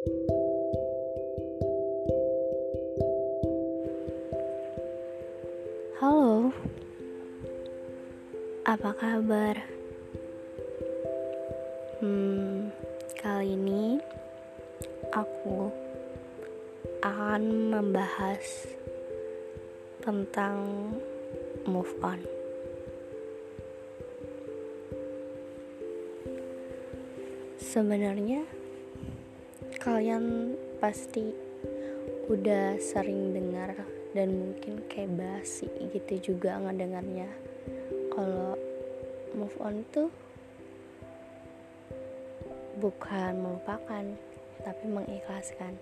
Halo, apa kabar? Hmm, kali ini aku akan membahas tentang move on. Sebenarnya kalian pasti udah sering dengar dan mungkin kayak basi gitu juga ngedengarnya. Kalau move on tuh bukan melupakan tapi mengikhlaskan.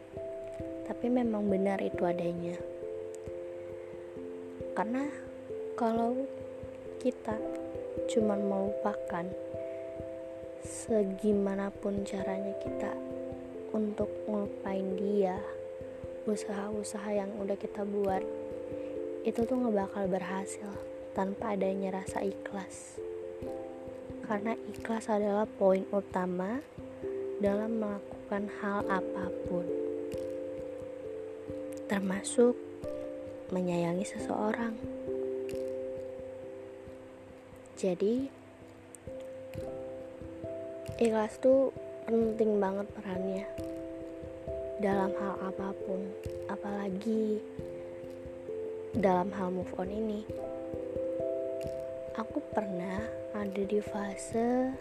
Tapi memang benar itu adanya. Karena kalau kita cuman melupakan segimanapun caranya kita untuk ngelupain dia. Usaha-usaha yang udah kita buat itu tuh nggak bakal berhasil tanpa adanya rasa ikhlas. Karena ikhlas adalah poin utama dalam melakukan hal apa pun. Termasuk menyayangi seseorang. Jadi ikhlas tuh penting banget perannya dalam hal apa pun apalagi dalam hal move on ini. Aku pernah ada di fase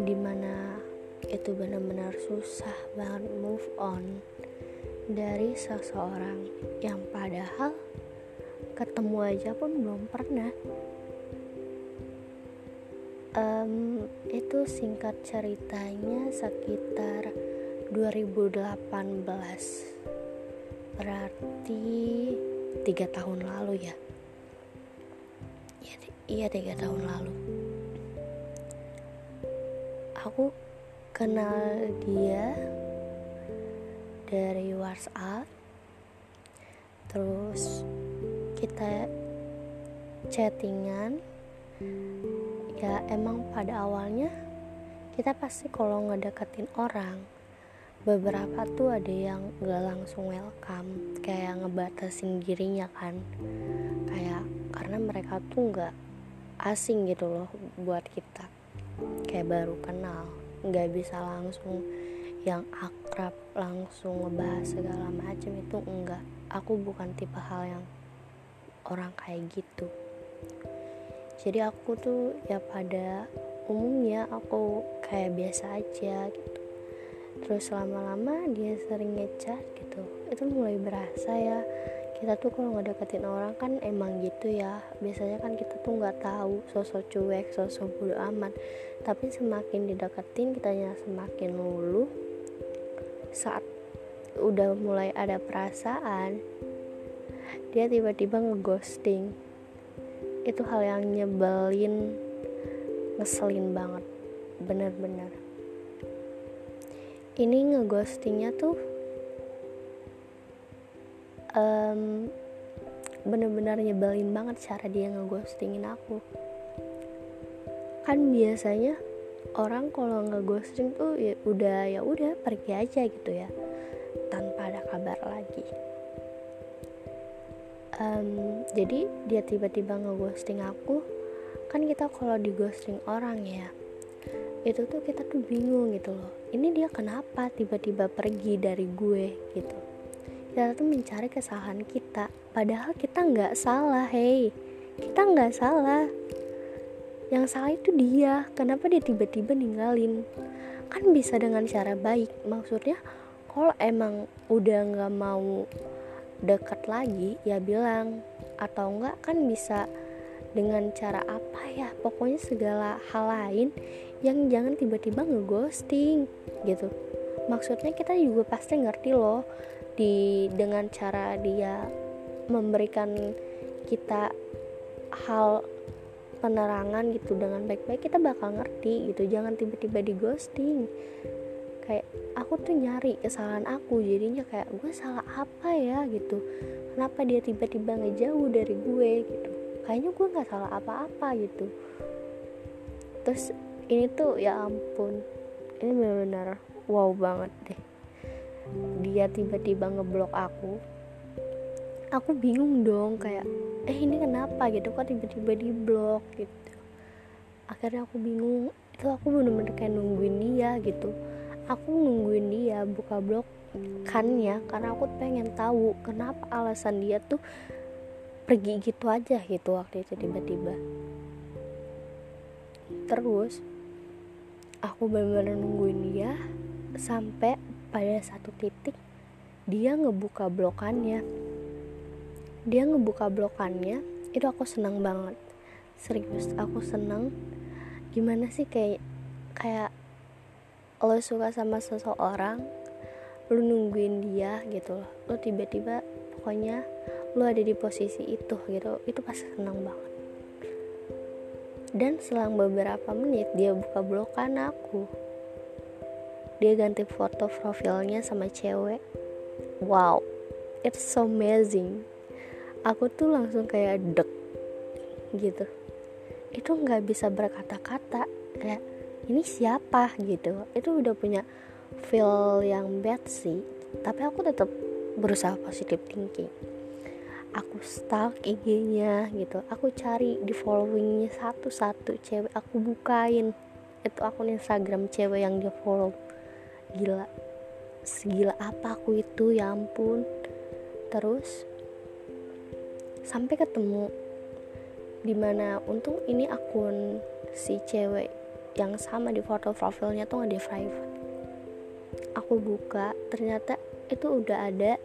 di mana itu benar-benar susah banget move on dari seseorang yang padahal ketemu aja pun belum pernah um, itu singkat ceritanya sekitar 2018 berarti tiga tahun lalu ya? Iya, tiga tahun lalu. Aku kenal dia dari WhatsApp. Terus kita chattingan ya emang pada awalnya kita pasti kalau ngedeketin orang beberapa tuh ada yang gak langsung welcome kayak ngebatasin dirinya kan. Kayak karena mereka tuh nggak asing gitu loh buat kita. Kayak baru kenal nggak bisa langsung yang akrab langsung ngebahas segala macam itu enggak aku bukan tipe hal yang orang kayak gitu jadi aku tuh ya pada umumnya aku kayak biasa aja gitu. Terus lama-lama dia sering ngechat gitu. Itu mulai berasa ya. Kita tuh kalau ngedeketin orang kan emang gitu ya. Biasanya kan kita tuh nggak tahu sosok cuek sosok bodo amat. Tapi semakin dideketin kitanya semakin lulu saat udah mulai ada perasaan dia tiba-tiba ngeghosting itu hal yang nyebelin ngeselin banget bener-bener. Ini ngeghostingnya tuh um, bener-bener nyebelin banget cara dia ngeghostingin aku. Kan biasanya orang kalau ngeghosting tuh ya udah ya udah pergi aja gitu ya um, jadi dia tiba-tiba ngeghosting aku. Kan kita kalau di ghosting orang ya itu tuh kita tuh bingung gitu loh. Ini dia kenapa tiba-tiba pergi dari gue gitu? Kita tuh mencari kesalahan kita padahal kita nggak salah hei kita nggak salah. Yang salah itu dia. Kenapa dia tiba-tiba ninggalin? Kan bisa dengan cara baik. Maksudnya kalau emang udah nggak mau dekat lagi ya bilang. Atau enggak kan bisa dengan cara apa ya? Pokoknya segala hal lain yang jangan tiba-tiba ngeghosting gitu. Maksudnya kita juga pasti ngerti loh di dengan cara dia memberikan kita hal penerangan gitu dengan baik-baik kita bakal ngerti gitu. Jangan tiba-tiba di ghosting kayak aku tuh nyari kesalahan aku jadinya kayak gue salah apa ya? gitu. Kenapa dia tiba-tiba ngejauh dari gue? gitu. Kayaknya gue nggak salah apa-apa gitu. Terus ini tuh ya ampun ini benar-benar wow banget deh. Dia tiba-tiba ngeblok aku. Aku bingung dong kayak eh ini kenapa? gitu. Kok tiba-tiba di blok gitu. Akhirnya aku bingung. Itu aku bener-bener kayak nungguin dia gitu aku nungguin dia buka blok kannya karena aku pengen tahu kenapa alasan dia tuh pergi gitu aja gitu waktu itu tiba-tiba. Terus aku bener-bener nungguin dia sampai pada satu titik dia ngebuka blokannya. Dia ngebuka blokannya itu aku senang banget. Serius aku senang. Gimana sih kayak kayak lo suka sama seseorang lu nungguin dia gitu lo tiba-tiba pokoknya lo ada di posisi itu gitu itu pasti senang banget. Dan selang beberapa menit dia buka blokan aku. Dia ganti foto profilnya sama cewek. Wow it's so amazing. Aku tuh langsung kayak dek gitu. Itu nggak bisa berkata-kata kayak ini siapa? gitu. Itu udah punya feel yang bad sih. Tapi aku tetap berusaha positive thinking. Aku stalk IG-nya gitu. Aku cari di followingnya satu-satu cewek. Aku bukain itu akun Instagram cewek yang dia follow. Gila. Segila apa aku itu? Ya ampun. Terus sampai ketemu. Di mana untung ini akun si cewek yang sama di foto profilnya tuh nggak di aku buka ternyata itu udah ada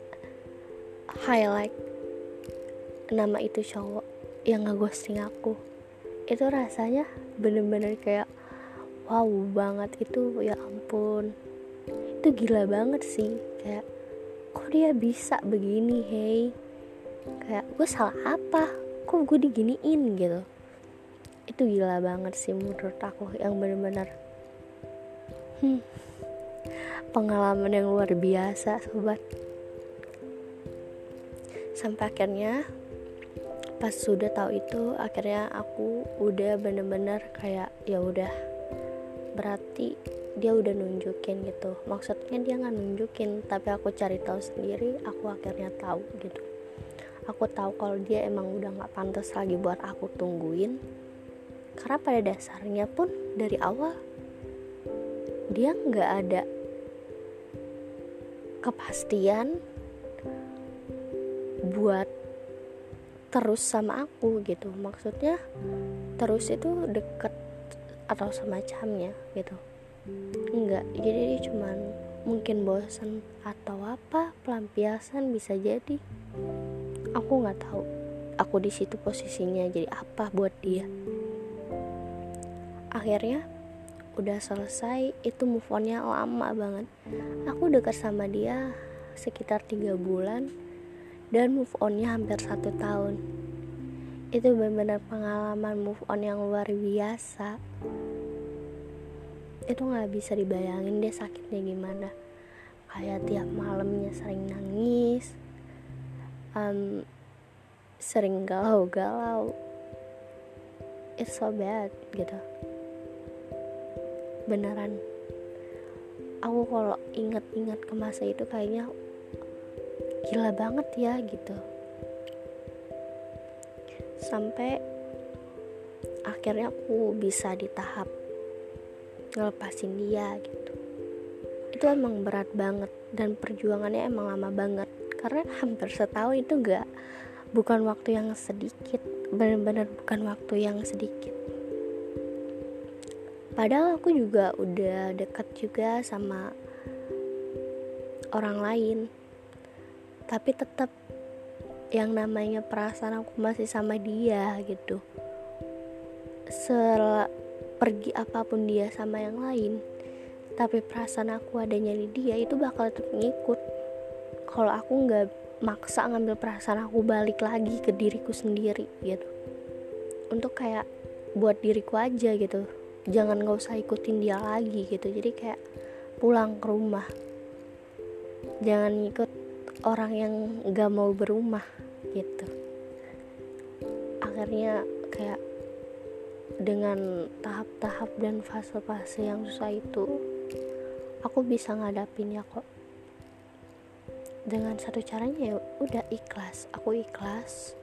highlight nama itu cowok yang ngeghosting aku. Itu rasanya bener-bener kayak wow banget itu ya ampun. Itu gila banget sih kayak kok dia bisa begini hey? Kayak gue salah apa? Kok gue diginiin? Gitu itu gila banget sih menurut aku yang bener-bener. Hmm, pengalaman yang luar biasa sobat. Sampai akhirnya pas sudah tahu itu akhirnya aku udah bener-bener kayak ya udah. Berarti dia udah nunjukin gitu. Maksudnya dia nggak nunjukin tapi aku cari tahu sendiri aku akhirnya tahu gitu. Aku tahu kalau dia emang udah nggak pantas lagi buat aku tungguin karena pada dasarnya pun dari awal dia nggak ada kepastian buat terus sama aku gitu. Maksudnya terus itu deket atau semacamnya gitu. Enggak jadi dia cuman mungkin bosan atau apa pelampiasan bisa jadi. Aku nggak tahu. Aku di situ posisinya jadi apa buat dia akhirnya udah selesai itu move onnya lama banget. Aku dekat sama dia sekitar tiga bulan dan move onnya hampir satu tahun. Itu benar-benar pengalaman move on yang luar biasa. Itu nggak bisa dibayangin dia sakitnya gimana. Kayak tiap malamnya sering nangis um, sering galau-galau. It's so bad gitu beneran. Aku kalau inget-inget ke masa itu kayaknya gila banget ya gitu. Sampai akhirnya aku bisa di tahap ngelepasin dia gitu. Itu emang berat banget dan perjuangannya emang lama banget. Karena hampir setahun itu gak bukan waktu yang sedikit benar-benar bukan waktu yang sedikit padahal aku juga udah dekat juga sama orang lain. Tapi tetap yang namanya perasaan aku masih sama dia gitu. Sel pergi apa pun dia sama yang lain tapi perasaan aku adanya di dia itu bakal tetap ngikut. Kalau aku nggak maksa ngambil perasaan aku balik lagi ke diriku sendiri gitu. Untuk kayak buat diriku aja gitu jangan nggak usah ikutin dia lagi gitu. Jadi kayak pulang ke rumah. Jangan ikut orang yang nggak mau berumah gitu. Akhirnya kayak dengan tahap-tahap dan fase-fase yang susah itu aku bisa ngadapin ya kok. Dengan satu caranya ya udah ikhlas. Aku ikhlas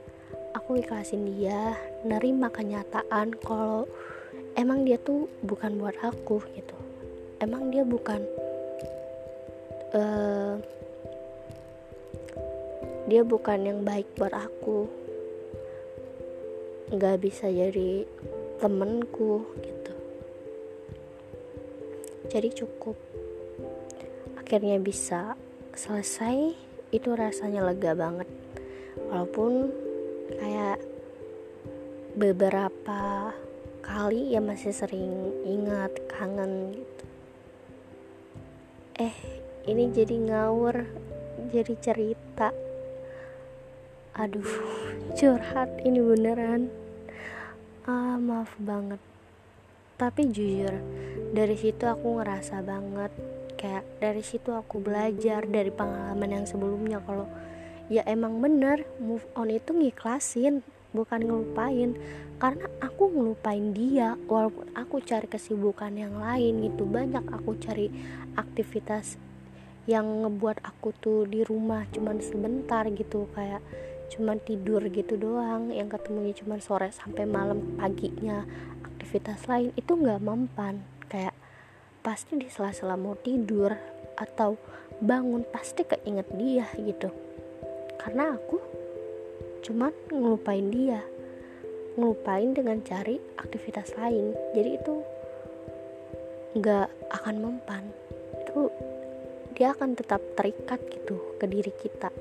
aku ikhlasin dia nerima kenyataan kalau emang dia tuh bukan buat aku gitu. Emang dia bukan uh, dia bukan yang baik buat aku. Nggak bisa jadi temenku gitu. Jadi cukup. Akhirnya bisa selesai itu rasanya lega banget. Walaupun kayak beberapa kali ya masih sering ingat kangen gitu. Eh ini jadi ngawur jadi cerita. Aduh curhat ini beneran. Ah maaf banget. Tapi jujur dari situ aku ngerasa banget. Kayak dari situ aku belajar dari pengalaman yang sebelumnya. Kalau ya emang bener move on itu ngiklasin bukan ngelupain. Karena aku ngelupain dia walaupun aku cari kesibukan yang lain gitu. Banyak aku cari aktivitas yang ngebuat aku tuh di rumah cuman sebentar gitu kayak cuman tidur gitu doang. Yang ketemunya cuman sore sampai malam paginya aktivitas lain itu nggak mempan. Kayak pasti di sela-sela mau tidur atau bangun pasti keinget dia gitu. Karena aku cuman ngelupain dia. Ngelupain dengan cari aktivitas lain. Jadi itu nggak akan mempan. Itu dia akan tetap terikat gitu ke diri kita.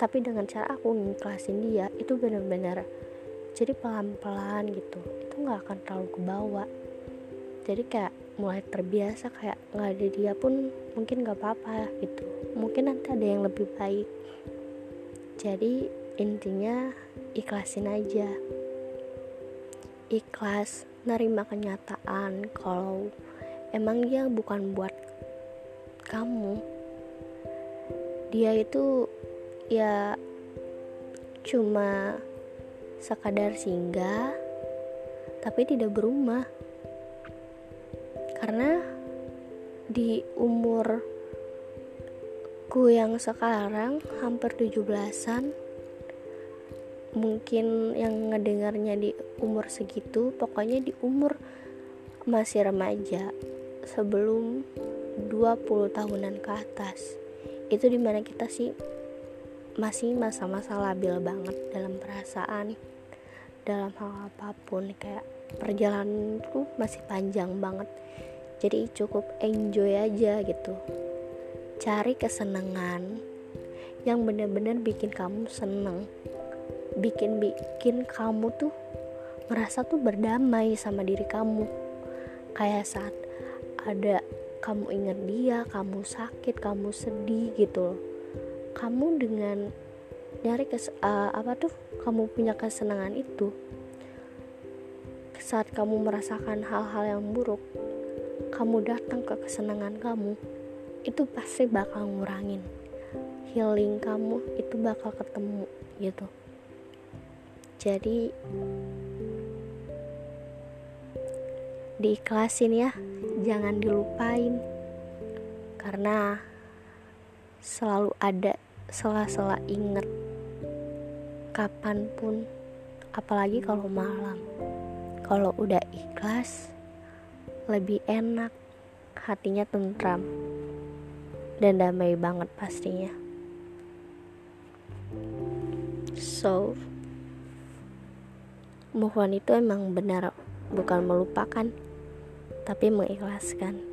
Tapi dengan cara aku ngiklasin dia itu benar-benar jadi pelan-pelan gitu. Itu nggak akan terlalu ke bawah jadi kayak mulai terbiasa kayak nggak ada dia pun mungkin nggak apa-apa gitu. Mungkin nanti ada yang lebih baik. Jadi intinya ikhlasin aja. Ikhlas nerima kenyataan kalau emang dia bukan buat kamu. Dia itu ya cuma sekadar singgah tapi tidak berumah. Karena di umurku yang sekarang hampir 17-an mungkin yang ngedengarnya di umur segitu pokoknya di umur masih remaja sebelum 20 tahunan ke atas. Itu di mana kita sih masih masa-masa labil banget dalam perasaan dalam hal apa pun kayak perjalanan tuh masih panjang banget. Jadi cukup enjoy aja gitu. Cari kesenangan yang bener-bener bikin kamu seneng bikin bikin kamu tuh merasa tuh berdamai sama diri kamu. Kayak saat ada kamu ingat dia kamu sakit kamu sedih gitu loh. Kamu dengan nyari kes uh, apa tuh kamu punya kesenangan itu saat kamu merasakan hal-hal yang buruk kamu datang ke kesenangan kamu itu pasti bakal ngurangin. Healing kamu itu bakal ketemu gitu jadi diikhlasin ya jangan dilupain. Karena selalu ada sela-sela inget kapan pun. Apalagi kalau malam. Kalau udah ikhlas lebih enak. Hatinya tentram. Dan damai banget pastinya. So move on itu emang benar bukan melupakan tapi mengikhlaskan